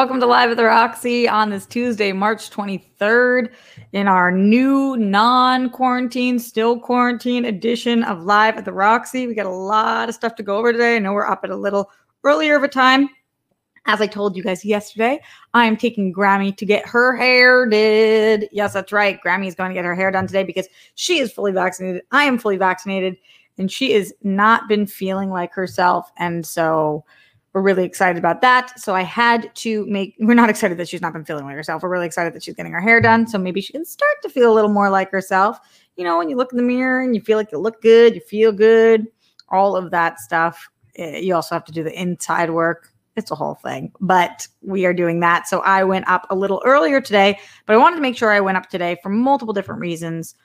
Welcome to Live at the Roxy on this Tuesday, March 23rd, in our new non quarantine, still quarantine edition of Live at the Roxy. We got a lot of stuff to go over today. I know we're up at a little earlier of a time. As I told you guys yesterday, I am taking Grammy to get her hair did. Yes, that's right. Grammy is going to get her hair done today because she is fully vaccinated. I am fully vaccinated, and she has not been feeling like herself. And so, we're really excited about that. So I had to make, we're not excited that she's not been feeling like herself. We're really excited that she's getting her hair done. So maybe she can start to feel a little more like herself. You know, when you look in the mirror and you feel like you look good, you feel good, all of that stuff. Eh, you also have to do the inside work. It's a whole thing, but we are doing that. So I went up a little earlier today, but I wanted to make sure I went up today for multiple different reasons.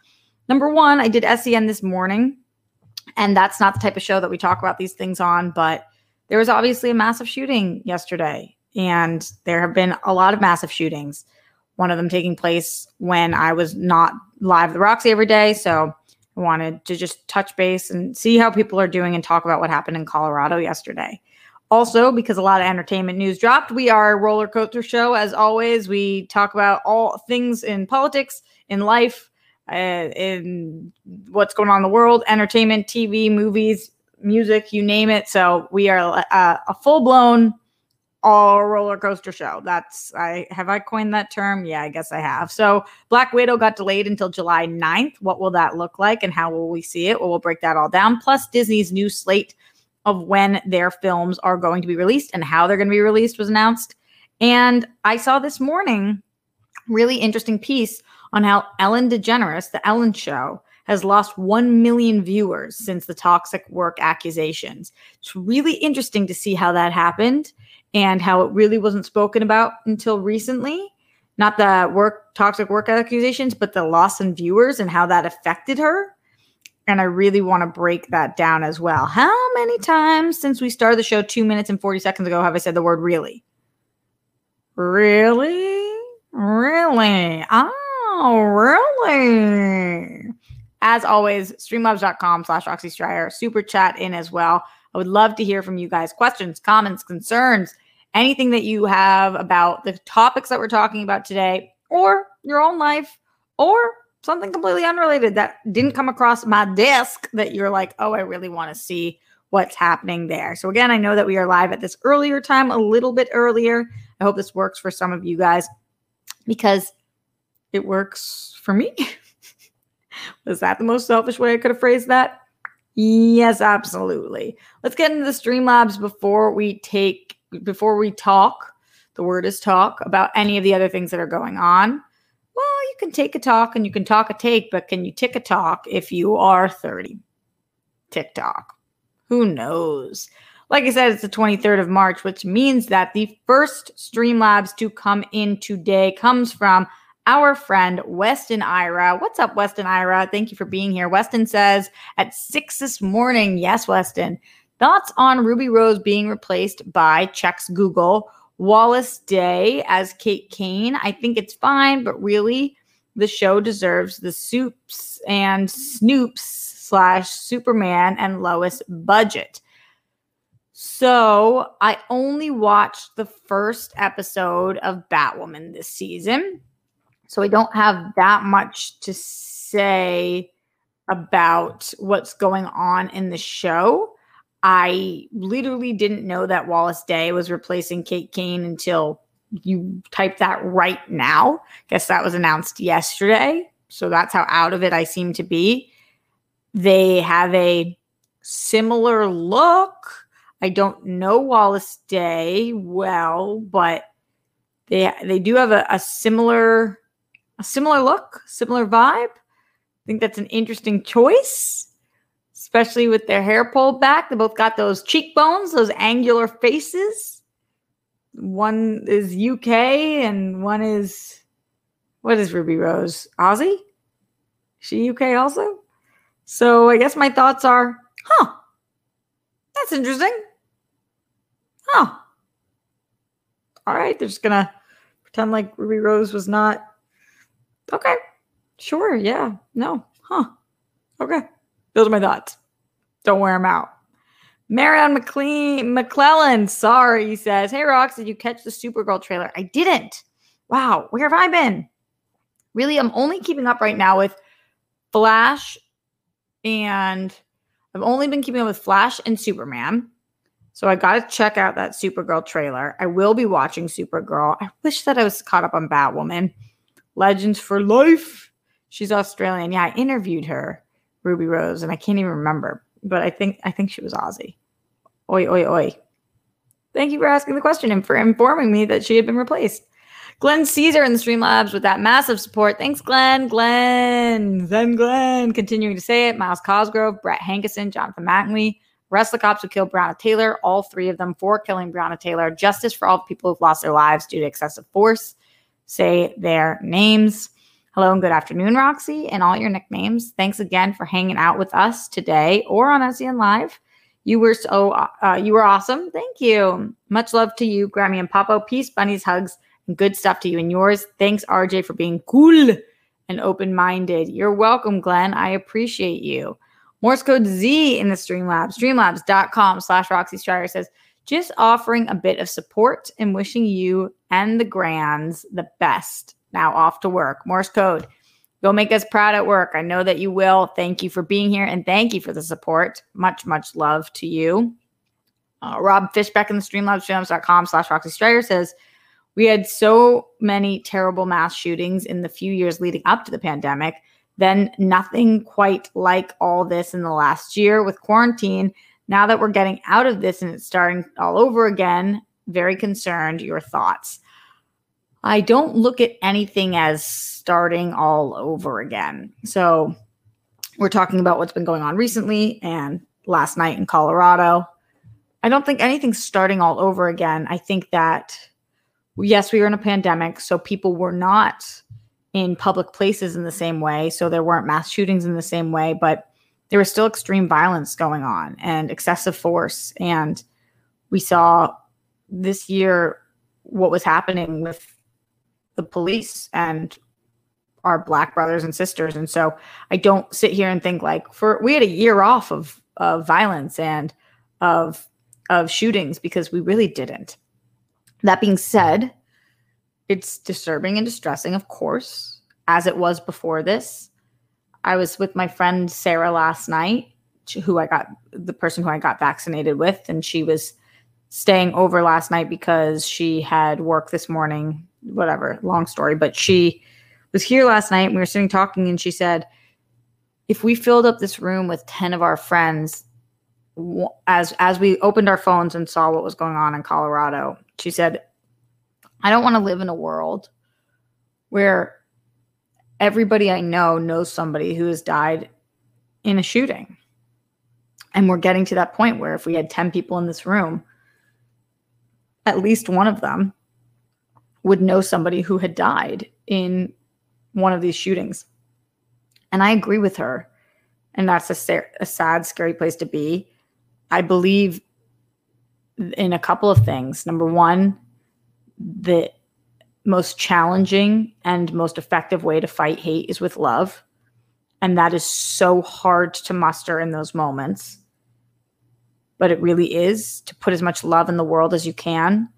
Number one, I did SEN this morning, and that's not the type of show that we talk about these things on, but there was obviously a massive shooting yesterday, and there have been a lot of massive shootings. One of them taking place when I was not live at the Roxy every day. So I wanted to just touch base and see how people are doing and talk about what happened in Colorado yesterday. Also, because a lot of entertainment news dropped, we are a roller coaster show. As always, we talk about all things in politics, in life, uh, in what's going on in the world, entertainment, TV, movies, music, you name it. So we are a, uh, a full blown all roller coaster show. That's I have I coined that term? Yeah, I guess I have. So Black Widow got delayed until July 9th. What will that look like and how will we see it? Well, we'll break that all down. Plus Disney's new slate of when their films are going to be released and how they're going to be released was announced. And I saw this morning really interesting piece on how Ellen DeGeneres, the Ellen show, has lost 1 million viewers since the toxic work accusations. It's really interesting to see how that happened and how it really wasn't spoken about until recently. Not the work toxic work accusations, but the loss in viewers and how that affected her. And I really want to break that down as well. How many times since we started the show two minutes and 40 seconds ago have I said the word really? Really? Really? Oh, really? As always, streamlabs.com slash Roxy Striar. Super chat in as well. I would love to hear from you guys. Questions, comments, concerns, anything that you have about the topics that we're talking about today, or your own life, or something completely unrelated that didn't come across my desk that you're like, oh, I really want to see what's happening there. So, again, I know that we are live at this earlier time, a little bit earlier. I hope this works for some of you guys because it works for me. Was that the most selfish way I could have phrased that? Yes, absolutely. Let's get into the Streamlabs before we take before we talk. The word is talk about any of the other things that are going on. Well, you can take a talk and you can talk a take, but can you tick a talk if you are 30? TikTok. Who knows? Like I said, it's the 23rd of March, which means that the first Streamlabs to come in today comes from our friend Weston Ira. What's up, Weston Ira? Thank you for being here. Weston says at six this morning, yes, Weston, thoughts on Ruby Rose being replaced by Checks Google, Wallis Day as Kate Kane. I think it's fine, but really, the show deserves the soups and snoops slash Superman and Lois budget. So I only watched the first episode of Batwoman this season. So I don't have that much to say about what's going on in the show. I literally didn't know that Wallis Day was replacing Kate Kane until you type that right now. Guess that was announced yesterday. So that's how out of it I seem to be. They have a similar look. I don't know Wallis Day well, but they they do have a, a similar a similar look, similar vibe. I think that's an interesting choice, especially with their hair pulled back. They both got those cheekbones, those angular faces. One is UK and one is what is Ruby Rose? Aussie? She UK also? So I guess my thoughts are, huh, that's interesting. Huh. All right, they're just gonna pretend like Ruby Rose was not Okay. Sure. Yeah. No. Huh. Okay. Those are my thoughts. Don't wear them out. Marion McLean McClellan, sorry, he says, Hey Rox, did you catch the Supergirl trailer? I didn't. Wow, where have I been? Really, I'm only keeping up right now with Flash and I've only been keeping up with Flash and Superman. So I got to check out that Supergirl trailer. I will be watching Supergirl. I wish that I was caught up on Batwoman. Legends for Life. She's Australian. Yeah, I interviewed her, Ruby Rose, and I can't even remember, but I think I think she was Aussie. Oi, oi, oi. Thank you for asking the question and for informing me that she had been replaced. Glenn Caesar in the Streamlabs with that massive support. Thanks, Glenn. Glenn. Then Glenn. Continuing to say it. Myles Cosgrove, Brett Hankison, Jonathan Mattingly. Rest the cops who killed Breonna Taylor, all three of them for killing Breonna Taylor. Justice for all the people who've lost their lives due to excessive force. Say their names. Hello and good afternoon, Roxy, and all your nicknames. Thanks again for hanging out with us today or on SEN Live. You were so uh, you were awesome. Thank you. Much love to you, Grammy and Papo. Peace, bunnies, hugs, and good stuff to you and yours. Thanks, RJ, for being cool and open minded. You're welcome, Glenn. I appreciate you. Morse code Z in the Streamlabs, streamlabs.com slash Roxy Striar says, just offering a bit of support and wishing you and the grands the best. Now off to work. Morse code. Go make us proud at work. I know that you will. Thank you for being here and thank you for the support. Much, much love to you. Uh, Rob Fishback in the streamlabs, slash Roxy Striar says, we had so many terrible mass shootings in the few years leading up to the pandemic. Then nothing quite like all this in the last year with quarantine. Now that we're getting out of this and it's starting all over again, very concerned. Your thoughts? I don't look at anything as starting all over again. So we're talking about what's been going on recently and last night in Colorado. I don't think anything's starting all over again. I think that yes, we were in a pandemic, so people were not in public places in the same way. So there weren't mass shootings in the same way, but there was still extreme violence going on and excessive force. And we saw this year what was happening with the police and our black brothers and sisters. And so I don't sit here and think like for we had a year off of of violence and of of shootings because we really didn't. That being said, it's disturbing and distressing, of course, as it was before this. I was with my friend Sarah last night, who I got the person who I got vaccinated with, and she was staying over last night because she had work this morning. Whatever, long story, but she was here last night. And we were sitting talking, and she said, "If we filled up this room with ten of our friends, as as we opened our phones and saw what was going on in Colorado, she said, I don't want to live in a world where everybody I know knows somebody who has died in a shooting. And we're getting to that point where if we had 10 people in this room, at least one of them would know somebody who had died in one of these shootings. And I agree with her. And that's a, a sad, scary place to be. I believe in a couple of things. Number one, the most challenging and most effective way to fight hate is with love. And that is so hard to muster in those moments. But it really is to put as much love in the world as you can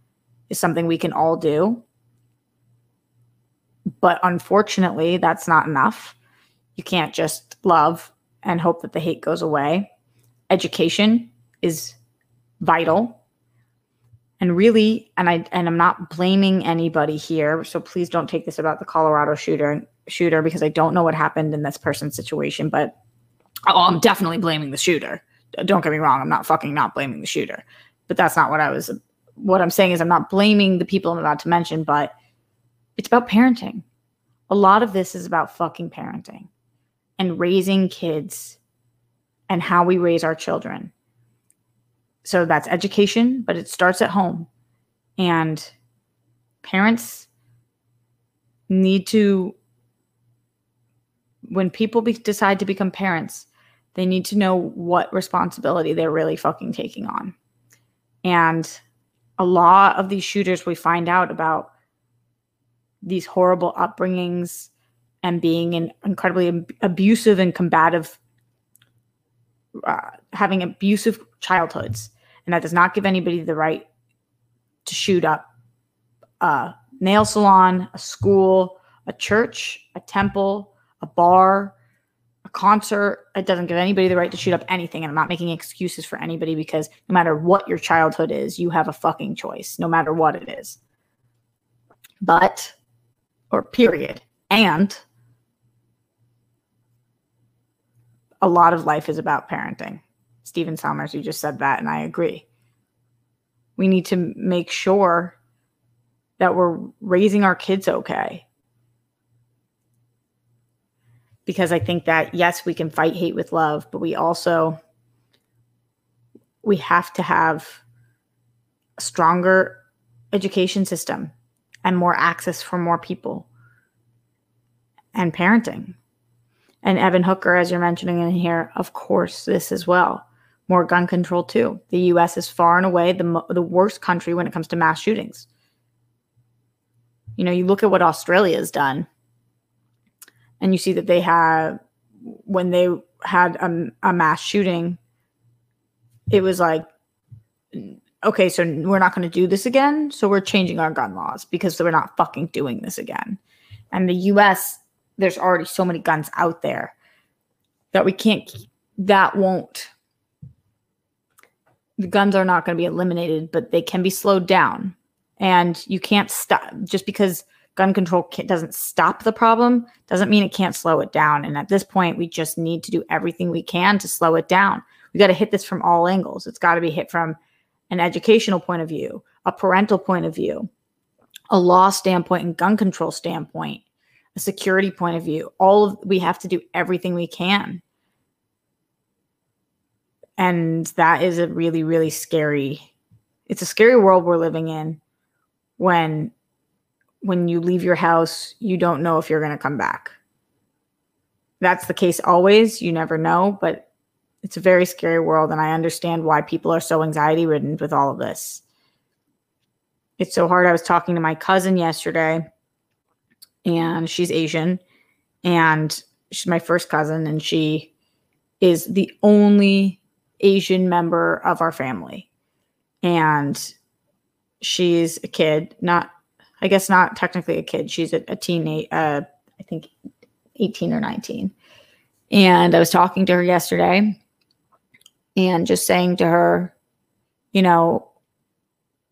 is something we can all do. But unfortunately, that's not enough. You can't just love and hope that the hate goes away. Education is vital and really and i and i'm not blaming anybody here so please don't take this about the colorado shooter shooter because i don't know what happened in this person's situation but oh, i'm definitely blaming the shooter. Don't get me wrong i'm not fucking not blaming the shooter but that's not what i was what i'm saying is i'm not blaming the people i'm about to mention but it's about parenting. A lot of this is about fucking parenting and raising kids and how we raise our children so that's education, but it starts at home. And parents need to, when people be, decide to become parents, they need to know what responsibility they're really fucking taking on. And a lot of these shooters, we find out about these horrible upbringings and being in incredibly abusive and combative uh, having abusive childhoods, and that does not give anybody the right to shoot up a nail salon, a school, a church, a temple, a bar, a concert. It doesn't give anybody the right to shoot up anything. And I'm not making excuses for anybody because no matter what your childhood is, you have a fucking choice, no matter what it is. But, or period. And a lot of life is about parenting. Stephen Somers, you just said that, and I agree. We need to make sure that we're raising our kids okay. Because I think that, yes, we can fight hate with love, but we also we have to have a stronger education system and more access for more people and parenting and Evan Hooker, as you're mentioning in here, of course, this as well. More gun control too. The U.S. is far and away the the worst country when it comes to mass shootings. You know, you look at what Australia has done, and you see that they have when they had a, a mass shooting, it was like, okay, so we're not going to do this again. So we're changing our gun laws because we're not fucking doing this again. And the U.S there's already so many guns out there that we can't that won't the guns are not going to be eliminated but they can be slowed down and you can't stop just because gun control doesn't stop the problem doesn't mean it can't slow it down and at this point we just need to do everything we can to slow it down we got to hit this from all angles it's got to be hit from an educational point of view a parental point of view a law standpoint and gun control standpoint a security point of view. All of we have to do everything we can. And that is a really, really scary, it's a scary world we're living in when when you leave your house, you don't know if you're going to come back. That's the case always. You never know, but it's a very scary world. And I understand why people are so anxiety ridden with all of this. It's so hard. I was talking to my cousin yesterday and she's Asian and she's my first cousin and she is the only Asian member of our family. And she's a kid, not I guess not technically a kid. She's a, a teenage uh I think 18 or 19. And I was talking to her yesterday and just saying to her, you know,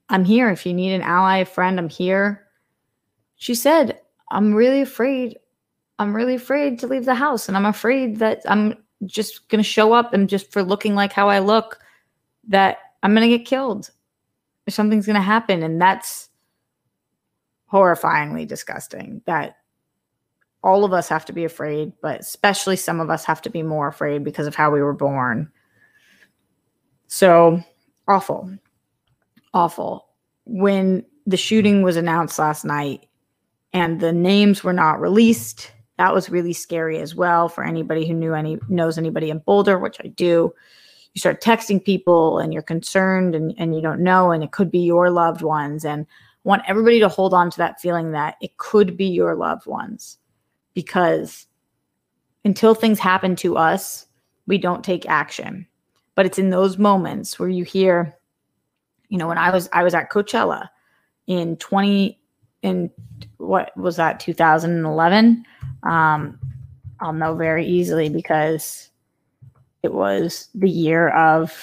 I'm here. If you need an ally, a friend, I'm here. She said, I'm really afraid. I'm really afraid to leave the house. And I'm afraid that I'm just going to show up and just for looking like how I look, that I'm going to get killed something's going to happen. And that's horrifyingly disgusting that all of us have to be afraid, but especially some of us have to be more afraid because of how we were born. So awful. Awful. When the shooting was announced last night, and the names were not released. That was really scary as well for anybody who knew any knows anybody in Boulder, which I do. You start texting people and you're concerned and, and you don't know, and it could be your loved ones. And I want everybody to hold on to that feeling that it could be your loved ones because until things happen to us, we don't take action. But it's in those moments where you hear, you know, when I was I was at Coachella in 20 in what was that 2011 um, i'll know very easily because it was the year of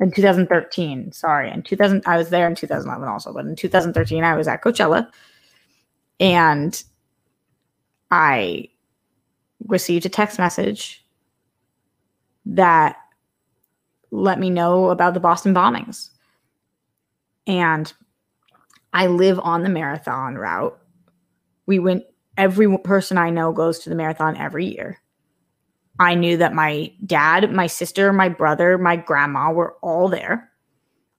in 2013 sorry in 2000 i was there in 2011 also but in 2013 i was at coachella. And i received a text message that let me know about the boston bombings. And I live on the marathon route. We went, every person I know goes to the marathon every year. I knew that my dad, my sister, my brother, my grandma were all there.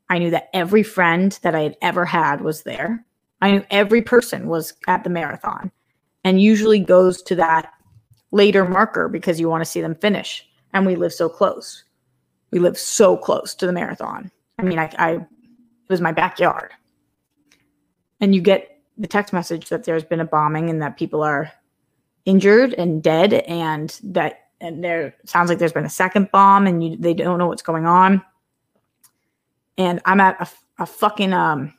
I knew that every friend that I had ever had was there. I knew every person was at the marathon and usually goes to that later marker because you want to see them finish. And we live so close. We live so close to the marathon. I mean, I, I it was my backyard and you get the text message that there's been a bombing and that people are injured and dead and that and there sounds like there's been a second bomb and you, they don't know what's going on. And I'm at a, a fucking um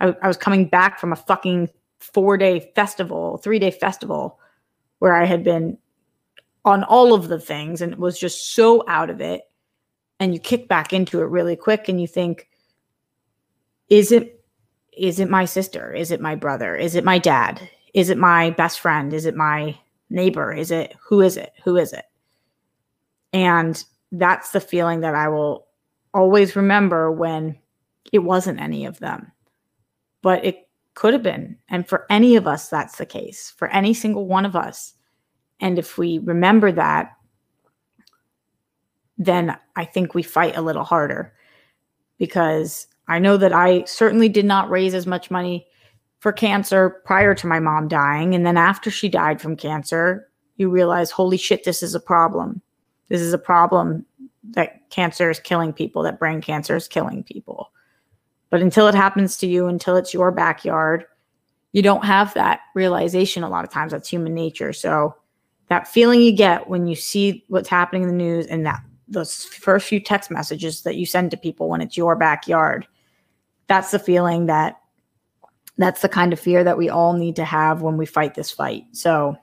I, I was coming back from a fucking four day festival, three day festival where I had been on all of the things and was just so out of it. And you kick back into it really quick and you think, is it is it my sister? Is it my brother? Is it my dad? Is it my best friend? Is it my neighbor? Is it who is it? Who is it? And that's the feeling that I will always remember when it wasn't any of them. But it could have been. And for any of us, that's the case, for any single one of us. And if we remember that, then I think we fight a little harder because I know that I certainly did not raise as much money for cancer prior to my mom dying. And then after she died from cancer, you realize, holy shit, this is a problem. This is a problem that cancer is killing people, that brain cancer is killing people. But until it happens to you, until it's your backyard, you don't have that realization a lot of times. That's human nature. So that feeling you get when you see what's happening in the news and that those first few text messages that you send to people when it's your backyard, that's the feeling that that's the kind of fear that we all need to have when we fight this fight. So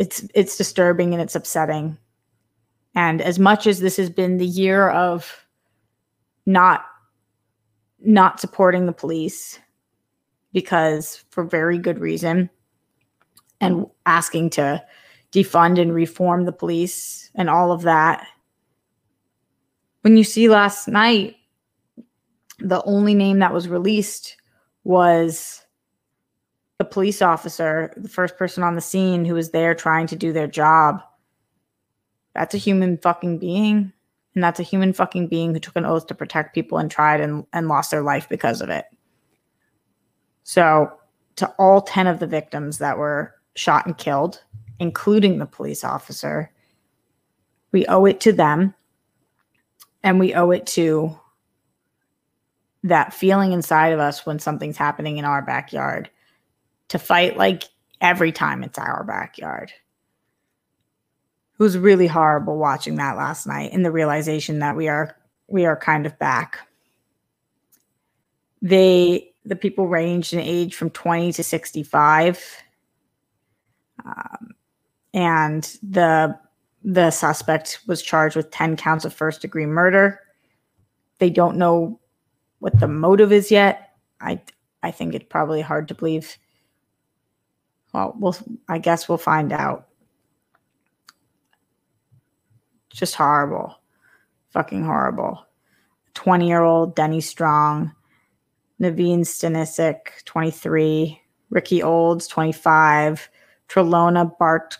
it's it's disturbing and it's upsetting. And as much as this has been the year of not not supporting the police because for very good reason and asking to defund and reform the police and all of that. When you see last night the only name that was released was the police officer, the first person on the scene who was there trying to do their job. That's a human fucking being. And that's a human fucking being who took an oath to protect people and tried and, and lost their life because of it. So, to all 10 of the victims that were shot and killed, including the police officer, we owe it to them. And we owe it to that feeling inside of us when something's happening in our backyard to fight like every time it's our backyard. It was really horrible watching that last night and the realization that we are we are kind of back. They the people ranged in age from 20 to 65. Um, and the the suspect was charged with 10 counts of first degree murder. They don't know what the motive is yet. I I think it's probably hard to believe. Well, we'll I guess we'll find out. Just horrible. Fucking horrible. 20 year old Denny Stong, Naveen Stanisic, 23, Rikki Olds, 25, Trelona Bart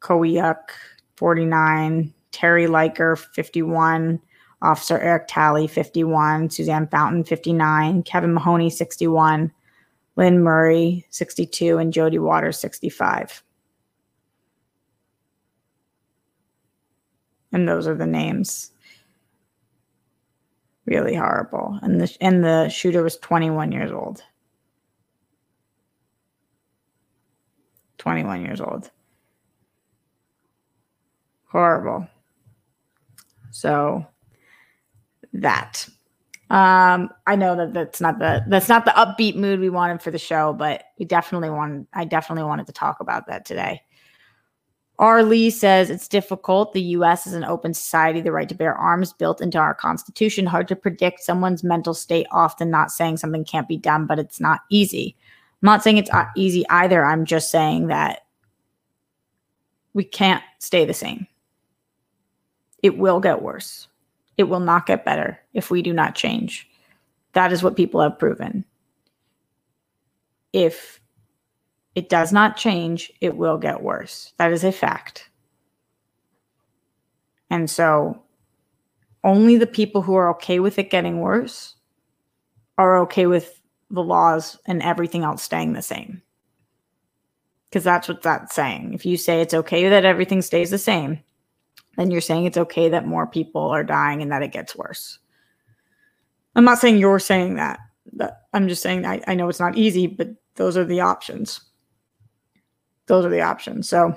Kowiak, 49, Teri Leiker, 51, Officer Eric Talley, 51, Suzanne Fountain, 59, Kevin Mahoney, 61, Lynn Murray, 62, and Jody Waters, 65. And those are the names. Really horrible. And the and the shooter was 21 years old. 21 years old. Horrible. So that. Um, I know that that's not the that's not the upbeat mood we wanted for the show, but we definitely wanted I definitely wanted to talk about that today. R. Lee says it's difficult. The U.S. is an open society. The right to bear arms built into our Constitution. Hard to predict someone's mental state. Often not saying something can't be done, but it's not easy. I'm not saying it's uh, easy either. I'm just saying that we can't stay the same. It will get worse. It will not get better if we do not change. That is what people have proven. If it does not change, it will get worse. That is a fact. And so only the people who are okay with it getting worse are okay with the laws and everything else staying the same. Because that's what that's saying. If you say it's okay that everything stays the same, then you're saying it's okay that more people are dying and that it gets worse. I'm not saying you're saying that. But I'm just saying I, I know it's not easy, but those are the options. Those are the options. So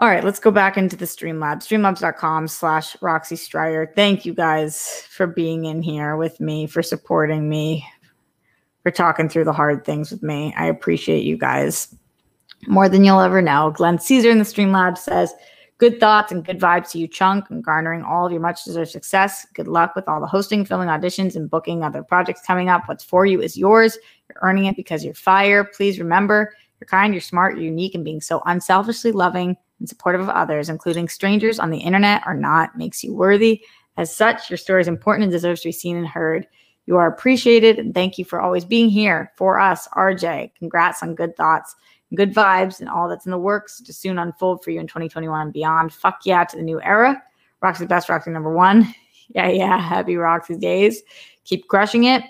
All right, let's go back into the Streamlabs, streamlabs.com slash Roxy Striar. Thank you guys for being in here with me, for supporting me, for talking through the hard things with me. I appreciate you guys more than you'll ever know. Glenn Caesar in the Streamlabs says, Good thoughts and good vibes to you, Chunk, and garnering all of your much deserved success. Good luck with all the hosting, filming auditions, and booking other projects coming up. What's for you is yours. You're earning it because you're fire. Please remember, you're kind, you're smart, you're unique, and being so unselfishly loving and supportive of others, including strangers on the internet or not, makes you worthy. As such, your story is important and deserves to be seen and heard. You are appreciated, and thank you for always being here for us, RJ. Congrats on good thoughts good vibes and all that's in the works to soon unfold for you in 2021 and beyond. Fuck yeah to the new era. Roxy's best, Roxy number one. Yeah, yeah. Happy Roxy days. Keep crushing it.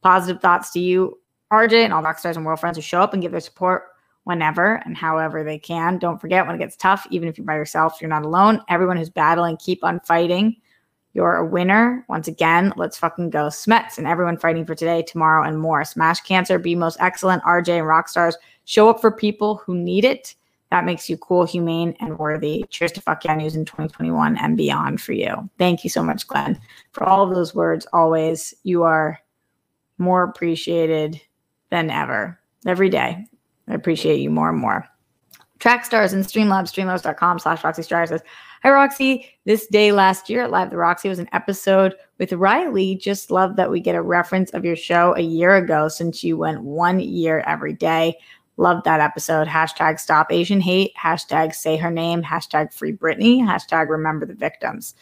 Positive thoughts to you, RJ, and all rock stars and world friends who show up and give their support whenever and however they can. Don't forget when it gets tough, even if you're by yourself, you're not alone. Everyone who's battling, keep on fighting. You're a winner. Once again, let's fucking go. Smets and everyone fighting for today, tomorrow, and more. Smash cancer, be most excellent. RJ and rock stars Show up for people who need it. That makes you cool, humane, and worthy. Cheers to Fuck Yeah News in 2021 and beyond for you. Thank you so much, Glenn, for all of those words. Always, you are more appreciated than ever. Every day, I appreciate you more and more. Track stars and Streamlabs, streamlabs.com slash Roxy Striar says, Hi, Roxy. This day last year at Live the Roxy was an episode with Riley. Just love that we get a reference of your show a year ago since you went one year every day. Loved that episode. Hashtag stop Asian hate. Hashtag say her name. Hashtag free Britney. Hashtag remember the victims.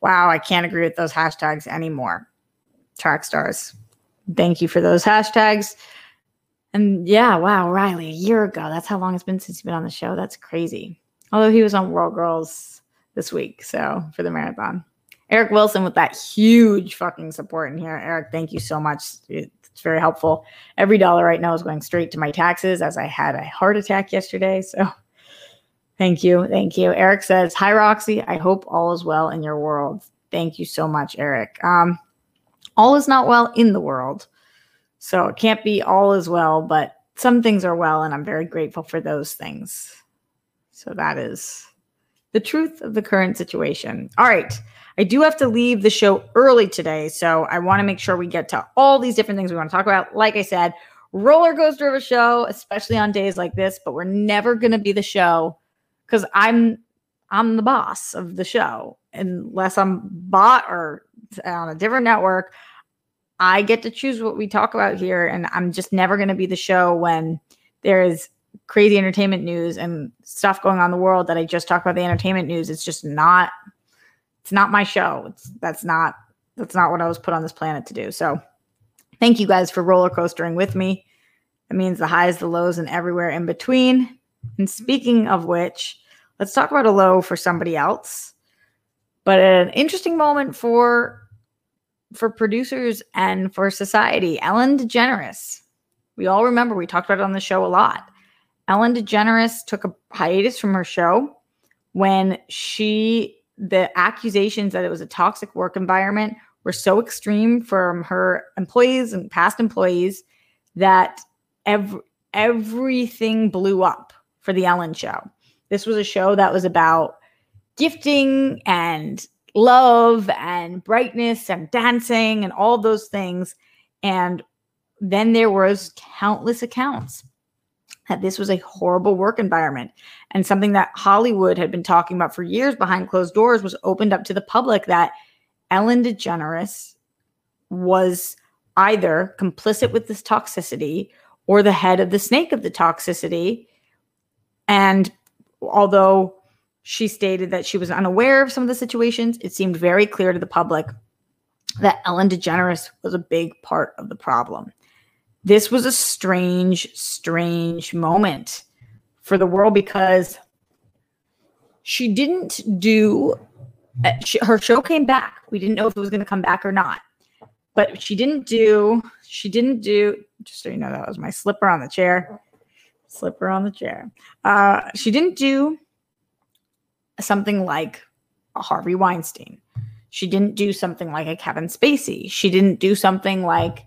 Wow, I can't agree with those hashtags anymore. Track stars. Thank you for those hashtags. And yeah, wow, Riley, a year ago. That's how long it's been since you've been on the show. That's crazy. Although he was on World Girls this week, so for the marathon. Eric Wilson with that huge fucking support in here. Eric, thank you so much. It's very helpful. Every dollar right now is going straight to my taxes as I had a heart attack yesterday. So thank you. Thank you. Eric says, Hi, Roxy. I hope all is well in your world. Thank you so much, Eric. Um, all is not well in the world. So it can't be all is well, but some things are well, and I'm very grateful for those things. So that is the truth of the current situation. All right. I do have to leave the show early today, so I want to make sure we get to all these different things we want to talk about. Like I said, roller coaster of a show, especially on days like this, but we're never going to be the show cuz I'm I'm the boss of the show unless I'm bought or on a different network. I get to choose what we talk about here and I'm just never going to be the show when there is crazy entertainment news and stuff going on in the world that I just talk about the entertainment news. It's just not it's not my show. It's that's not that's not what I was put on this planet to do. So thank you guys for roller coastering with me. It means the highs, the lows, and everywhere in between. And speaking of which, let's talk about a low for somebody else. But an interesting moment for for producers and for society. Ellen DeGeneres. We all remember we talked about it on the show a lot. Ellen DeGeneres took a hiatus from her show when she the accusations that it was a toxic work environment were so extreme from her employees and past employees that every, everything blew up for the Ellen show. This was a show that was about gifting and love and brightness and dancing and all those things and then there was countless accounts that this was a horrible work environment and something that Hollywood had been talking about for years behind closed doors was opened up to the public that Ellen DeGeneres was either complicit with this toxicity or the head of the snake of the toxicity. And although she stated that she was unaware of some of the situations, it seemed very clear to the public that Ellen DeGeneres was a big part of the problem this was a strange, strange moment for the world because she didn't do uh, her show came back. We didn't know if it was going to come back or not. But she didn't do, she didn't do, just so you know, that was my slipper on the chair. Slipper on the chair. Uh, she didn't do something like a Harvey Weinstein. She didn't do something like a Kevin Spacey. She didn't do something like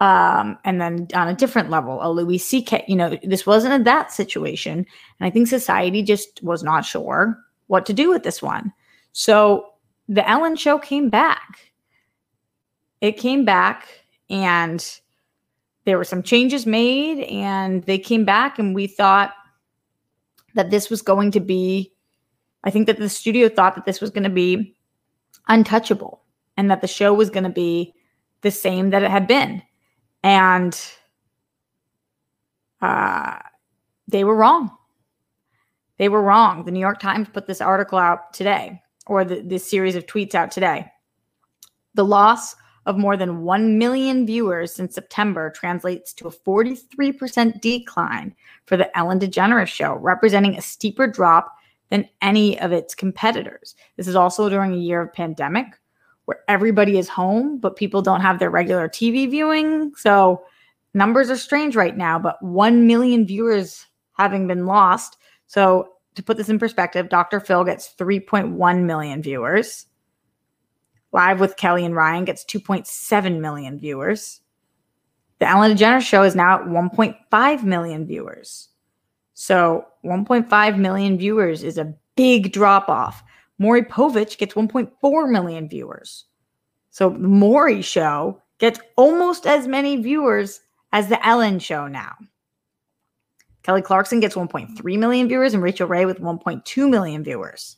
Um, and then on a different level, a Louis C.K. You know, this wasn't a that situation, and I think society just was not sure what to do with this one. So the Ellen Show came back. It came back, and there were some changes made, and they came back, and we thought that this was going to be. I think that the studio thought that this was going to be untouchable and that the show was going to be the same that it had been. And uh, they were wrong. They were wrong. The New York Times put this article out today, or the, this series of tweets out today. The loss of more than 1 million viewers since September translates to a 43% decline for the Ellen DeGeneres show, representing a steeper drop than any of its competitors. This is also during a year of pandemic where everybody is home, but people don't have their regular TV viewing. So numbers are strange right now, but 1 million viewers having been lost. So to put this in perspective, Dr. Phil gets 3.1 million viewers. Live with Kelly and Ryan gets 2.7 million viewers. The Ellen DeGeneres show is now at 1.5 million viewers. So 1.5 million viewers is a big drop off. Maury Povich gets 1.4 million viewers. So the Maury show gets almost as many viewers as the Ellen show now. Kelly Clarkson gets 1.3 million viewers and Rachael Ray with 1.2 million viewers.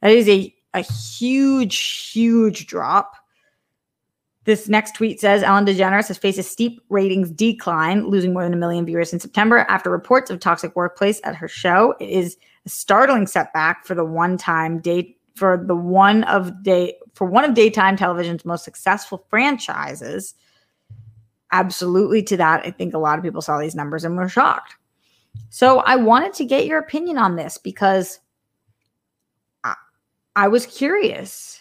That is a, a huge, huge drop. This next tweet says Ellen DeGeneres has faced a steep ratings decline, losing more than a million viewers in September after reports of toxic workplace at her show. It is a startling setback for the one-time day for the one of day for one of daytime television's most successful franchises. Absolutely to that. I think a lot of people saw these numbers and were shocked. So I wanted to get your opinion on this because I, I was curious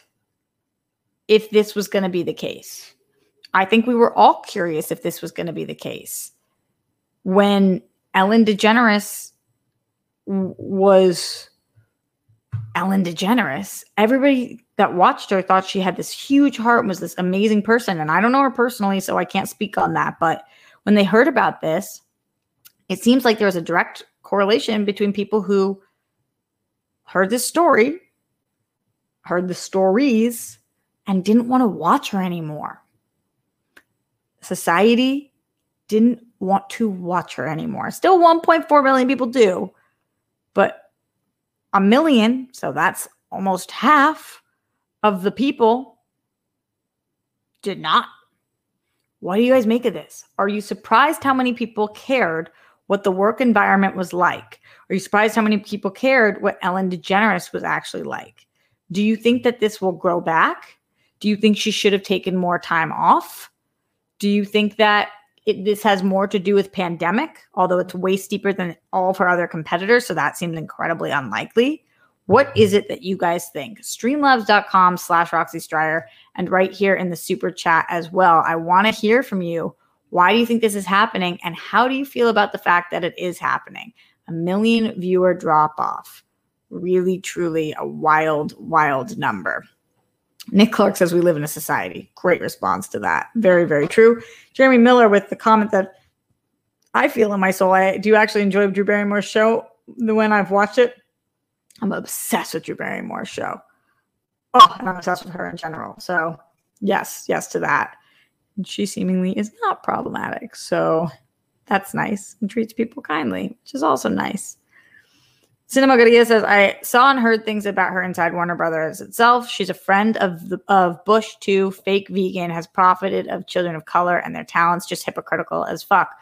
if this was going to be the case. I think we were all curious if this was going to be the case. When Ellen DeGeneres was Ellen DeGeneres, everybody that watched her thought she had this huge heart and was this amazing person. And I don't know her personally, so I can't speak on that. But when they heard about this, it seems like there was a direct correlation between people who heard this story, heard the stories, and didn't want to watch her anymore. Society didn't want to watch her anymore. Still 1.4 million people do, but a million, so that's almost half of the people did not. What do you guys make of this? Are you surprised how many people cared what the work environment was like? Are you surprised how many people cared what Ellen DeGeneres was actually like? Do you think that this will grow back? Do you think she should have taken more time off? Do you think that it, this has more to do with pandemic, although it's way steeper than all of her other competitors? So that seems incredibly unlikely. What is it that you guys think? Streamlabs.com slash Roxy Striar and right here in the super chat as well. I want to hear from you. Why do you think this is happening? And how do you feel about the fact that it is happening? A million viewer drop off. Really, truly a wild, wild number. Nick Clark says we live in a society. Great response to that. Very, very true. Jeremy Miller with the comment that I feel in my soul. I do actually enjoy Drew Barrymore's show. The when I've watched it, I'm obsessed with Drew Barrymore's show. Oh, and I'm obsessed with her in general. So, yes, yes to that. She seemingly is not problematic. So, that's nice and treats people kindly, which is also nice. Cinema Garia says, I saw and heard things about her inside Warner Brothers itself. She's a friend of the, of Bush too, fake vegan, has profited of children of color and their talents, just hypocritical as fuck.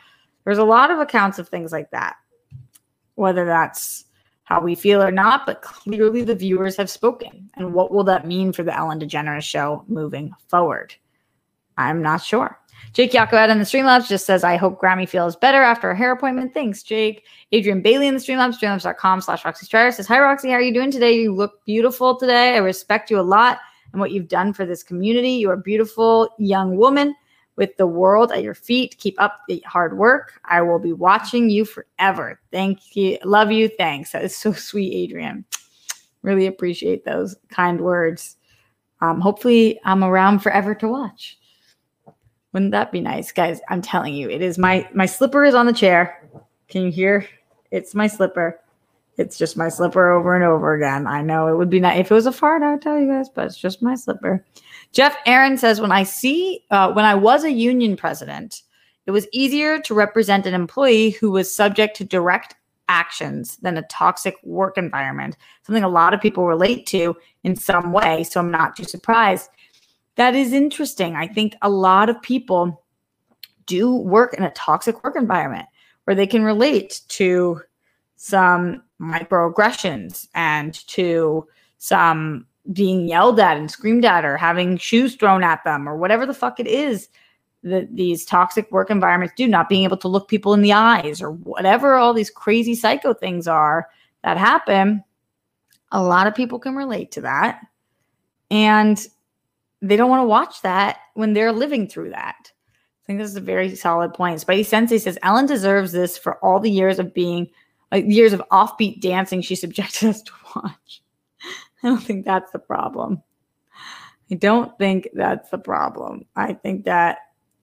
There's a lot of accounts of things like that, whether that's how we feel or not, but clearly the viewers have spoken. And what will that mean for the Ellen DeGeneres show moving forward? I'm not sure. Jake Yakovet in the Streamlabs just says, I hope Grammy feels better after a hair appointment. Thanks, Jake. Adrian Bailey in the Streamlabs, streamlabs.com slash Roxy Striar says, Hi, Roxy. How are you doing today? You look beautiful today. I respect you a lot and what you've done for this community. You are a beautiful young woman with the world at your feet. Keep up the hard work. I will be watching you forever. Thank you. Love you. Thanks. That is so sweet, Adrian. Really appreciate those kind words. Um, hopefully, I'm around forever to watch. Wouldn't that be nice, guys? I'm telling you, it is my my slipper is on the chair. Can you hear? It's my slipper. It's just my slipper over and over again. I know it would be nice if it was a fart. I would tell you guys, but it's just my slipper. Jeff Aaron says, when I see uh, when I was a union president, it was easier to represent an employee who was subject to direct actions than a toxic work environment. Something a lot of people relate to in some way. So I'm not too surprised that is interesting. I think a lot of people do work in a toxic work environment where they can relate to some microaggressions and to some being yelled at and screamed at or having shoes thrown at them or whatever the fuck it is that these toxic work environments do, not being able to look people in the eyes or whatever all these crazy psycho things are that happen. A lot of people can relate to that. And they don't want to watch that when they're living through that. I think this is a very solid point. Spidey Sensei says Ellen deserves this for all the years of being like years of offbeat dancing she subjected us to watch. I don't think that's the problem. I don't think that's the problem. I think that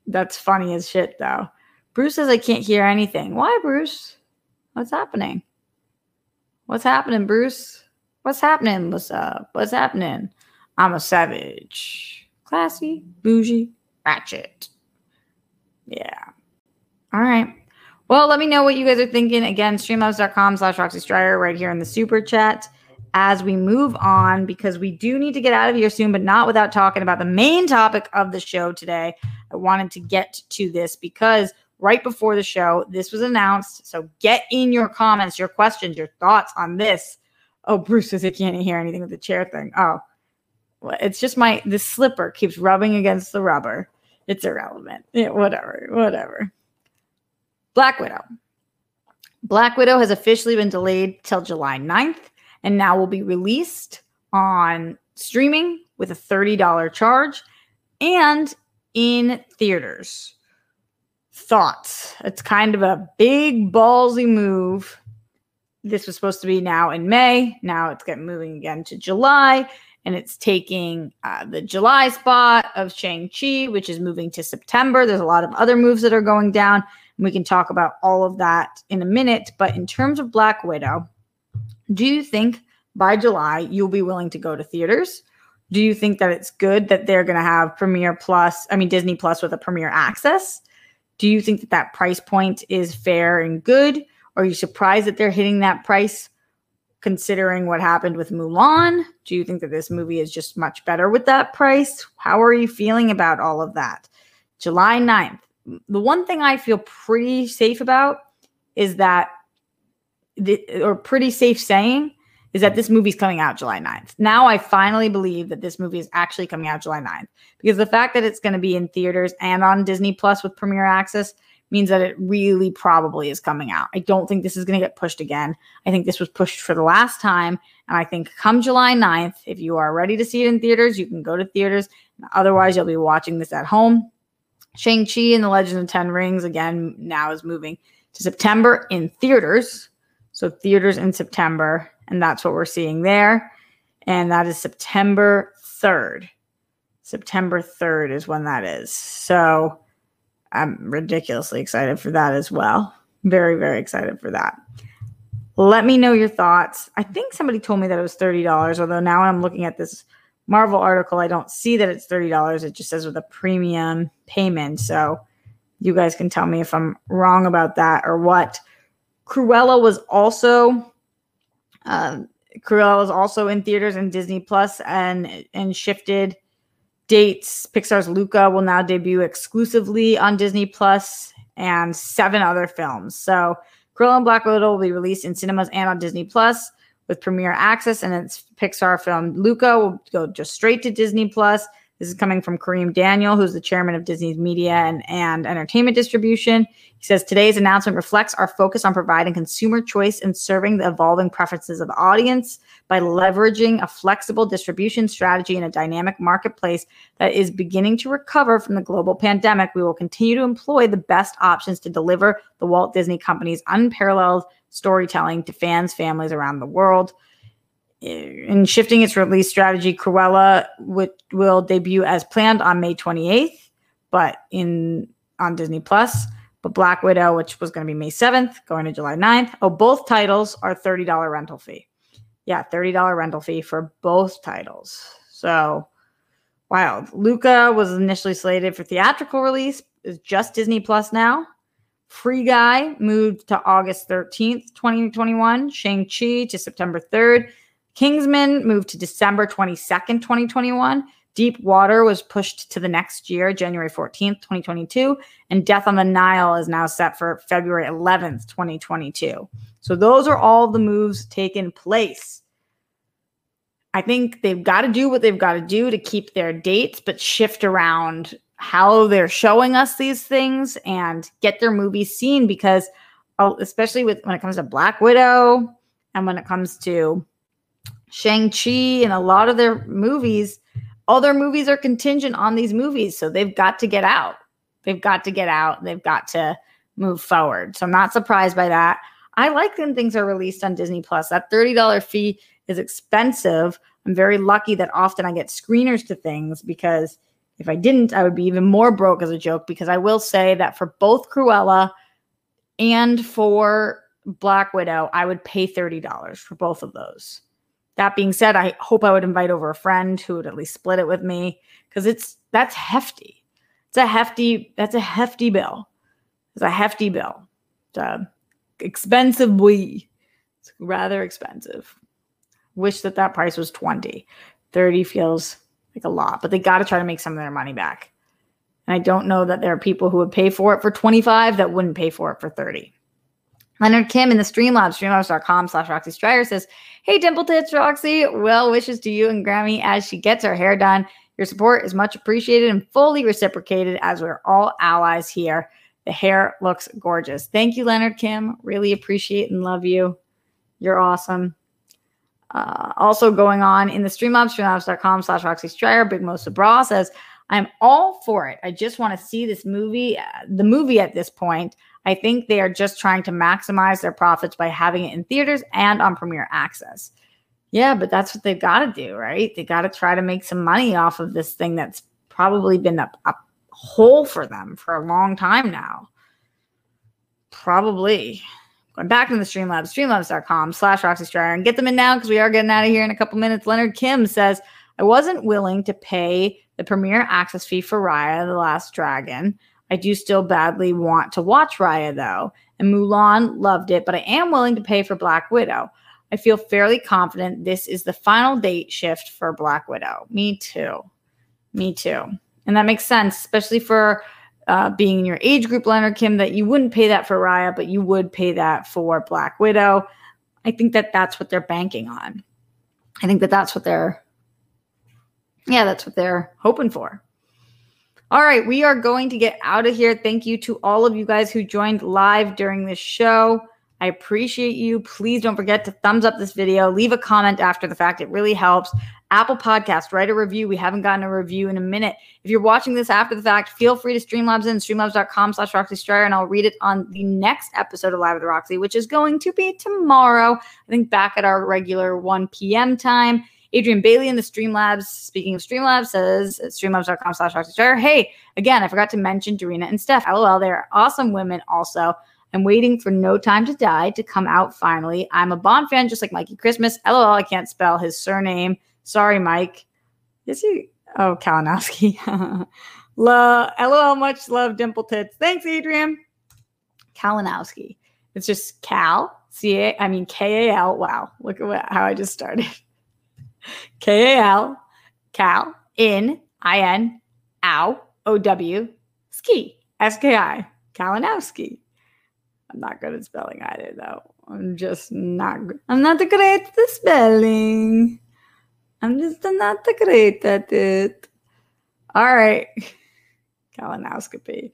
that's funny as shit though. Bruce says I can't hear anything. Why, Bruce? What's happening? What's happening, Bruce? What's happening? What's up? What's happening? I'm a savage. Classy, bougie, ratchet. Yeah. All right. Well, let me know what you guys are thinking. Again, streamlabs.com slash Roxy Striar right here in the super chat as we move on because we do need to get out of here soon, but not without talking about the main topic of the show today. I wanted to get to this because right before the show, this was announced. So get in your comments, your questions, your thoughts on this. Oh, Bruce says he can't hear anything with the chair thing. Oh, it's just my the slipper keeps rubbing against the rubber. It's irrelevant. Yeah, whatever, whatever. Black Widow. Black Widow has officially been delayed till July 9th and now will be released on streaming with a $30 charge and in theaters. Thoughts. It's kind of a big ballsy move. This was supposed to be now in May. Now it's getting moving again to July and it's taking uh, the July spot of Shang-Chi, which is moving to September. There's a lot of other moves that are going down. And we can talk about all of that in a minute. But in terms of Black Widow, do you think by July you'll be willing to go to theaters? Do you think that it's good that they're going to have Premiere Plus, I mean, Disney Plus with a Premiere Access? Do you think that that price point is fair and good? Are you surprised that they're hitting that price considering what happened with Mulan? Do you think that this movie is just much better with that price? How are you feeling about all of that? July 9th. The one thing I feel pretty safe about is that, the, or pretty safe saying, is that this movie's coming out July 9th. Now I finally believe that this movie is actually coming out July 9th because the fact that it's going to be in theaters and on Disney Plus with Premiere Access means that it really probably is coming out. I don't think this is going to get pushed again. I think this was pushed for the last time. And I think come July 9th, if you are ready to see it in theaters, you can go to theaters. Otherwise, you'll be watching this at home. Shang-Chi and the Legend of Ten Rings, again, now is moving to September in theaters. So theaters in September. And that's what we're seeing there. And that is September 3rd. September 3rd is when that is. So I'm ridiculously excited for that as well. Very, very excited for that. Let me know your thoughts. I think somebody told me that it was $30, although now I'm looking at this Marvel article, I don't see that it's $30. It just says with a premium payment. So you guys can tell me if I'm wrong about that or what. Cruella was also um, Cruella was also in theaters and Disney Plus and and shifted dates. Pixar's Luca will now debut exclusively on Disney Plus and seven other films. So Cruella and Black Widow will be released in cinemas and on Disney Plus with premiere access, and its Pixar film Luca will go just straight to Disney Plus. This is coming from Kareem Daniel, who's the chairman of Disney's media and, and entertainment distribution. He says today's announcement reflects our focus on providing consumer choice and serving the evolving preferences of the audience by leveraging a flexible distribution strategy in a dynamic marketplace that is beginning to recover from the global pandemic. We will continue to employ the best options to deliver the Walt Disney Company's unparalleled storytelling to fans, families around the world in shifting its release strategy, Cruella will debut as planned on May 28th, but in on Disney Plus. But Black Widow, which was going to be May 7th, going to July 9th. Oh, both titles are $30 rental fee. Yeah, $30 rental fee for both titles. So wild. Luca was initially slated for theatrical release, is just Disney Plus now. Free Guy moved to August 13th, 2021. Shang-Chi to September 3rd. Kingsman moved to December 22nd, 2021. Deep Water was pushed to the next year, January 14th, 2022. And Death on the Nile is now set for February 11th, 2022. So those are all the moves taken place. I think they've got to do what they've got to do to keep their dates, but shift around how they're showing us these things and get their movies seen because oh, especially with when it comes to Black Widow and when it comes to Shang-Chi and a lot of their movies, all their movies are contingent on these movies. So they've got to get out. They've got to get out. They've got to move forward. So I'm not surprised by that. I like when things are released on Disney Plus. That $30 fee is expensive. I'm very lucky that often I get screeners to things because – if I didn't, I would be even more broke as a joke because I will say that for both Cruella and for Black Widow, I would pay $30 for both of those. That being said, I hope I would invite over a friend who would at least split it with me because it's that's hefty. It's a hefty, that's a hefty bill. It's a hefty bill. It's a expensive we. It's rather expensive. Wish that that price was 20. 30 feels like a lot, but they got to try to make some of their money back. And I don't know that there are people who would pay for it for 25 that wouldn't pay for it for 30. Leonard Kim in the Streamlabs, streamlabs.com slash Roxy Striar says, Hey, Dimple Tits, Roxy, well wishes to you and Grammy as she gets her hair done. Your support is much appreciated and fully reciprocated as we're all allies here. The hair looks gorgeous. Thank you, Leonard Kim. Really appreciate and love you. You're awesome. Uh, also going on in the Streamlabs, streamlabs.com slash Roxy Striar, Big Mo Sabra says, I'm all for it. I just want to see this movie, uh, the movie at this point. I think they are just trying to maximize their profits by having it in theaters and on premiere access. Yeah, but that's what they've got to do, right? They got to try to make some money off of this thing that's probably been a, a hole for them for a long time now. Probably. Going back to the Streamlabs, streamlabs.com slash Roxy Striar and get them in now because we are getting out of here in a couple minutes. Leonard Kim says, I wasn't willing to pay the premiere access fee for Raya, The Last Dragon. I do still badly want to watch Raya though. And Mulan loved it, but I am willing to pay for Black Widow. I feel fairly confident this is the final date shift for Black Widow. Me too. Me too. And that makes sense, especially for uh, being in your age group, Leonard Kim, that you wouldn't pay that for Raya, but you would pay that for Black Widow. I think that that's what they're banking on. I think that that's what they're, yeah, that's what they're hoping for. All right, we are going to get out of here. Thank you to all of you guys who joined live during this show. I appreciate you. Please don't forget to thumbs up this video, leave a comment after the fact. It really helps. Apple Podcast, write a review. We haven't gotten a review in a minute. If you're watching this after the fact, feel free to Streamlabs in streamlabs.com slash Roxy Striar, and I'll read it on the next episode of Live with Roxy, which is going to be tomorrow. I think back at our regular 1 p.m. time. Adrian Bailey in the Streamlabs, speaking of Streamlabs, says streamlabs.com slash Striar. Hey, again, I forgot to mention Dorina and Steph. LOL, they're awesome women also. I'm waiting for No Time to Die to come out finally. I'm a Bond fan, just like Mikey Christmas. LOL, I can't spell his surname. Sorry, Mike. Is he? Oh, Kalinowski. love, LOL, much love, dimple tits. Thanks, Adrian. Kalinowski. It's just Cal, C A, I mean K A L. Wow, look at what, how I just started. K A L, Cal, in, I N, ow, O W, ski, S K I, Kalinowski. I'm not good at spelling either, though. I'm just not. I'm not the great at spelling. I'm just not the great at it. All right. Colonoscopy.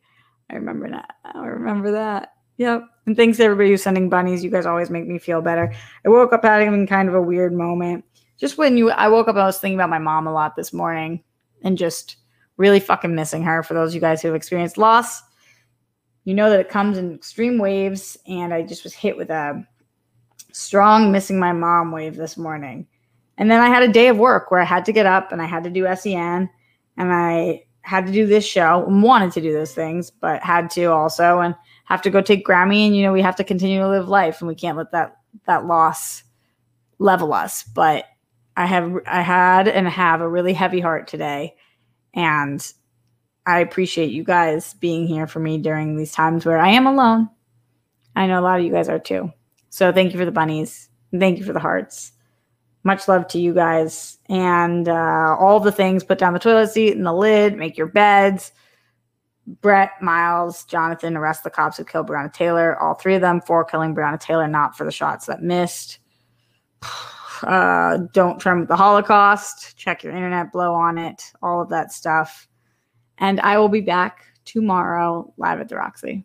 I remember that. I remember that. Yep. And thanks to everybody who's sending bunnies. You guys always make me feel better. I woke up having kind of a weird moment. Just when you, I woke up, I was thinking about my mom a lot this morning and just really fucking missing her. For those of you guys who have experienced loss, you know that it comes in extreme waves. And I just was hit with a strong missing my mom wave this morning. And then I had a day of work where I had to get up and I had to do SEN and I had to do this show and wanted to do those things, but had to also and have to go take Grammy and you know we have to continue to live life and we can't let that that loss level us. But I have I had and have a really heavy heart today and I appreciate you guys being here for me during these times where I am alone. I know a lot of you guys are too. So thank you for the bunnies. Thank you for the hearts. Much love to you guys and uh, all the things. Put down the toilet seat and the lid. Make your beds. Brett, Myles, Jonathan, arrest the cops who killed Breonna Taylor. All three of them for killing Breonna Taylor, not for the shots that missed. Uh, don't trend the Holocaust. Check your internet, blow on it, all of that stuff. And I will be back tomorrow live at the Roxy.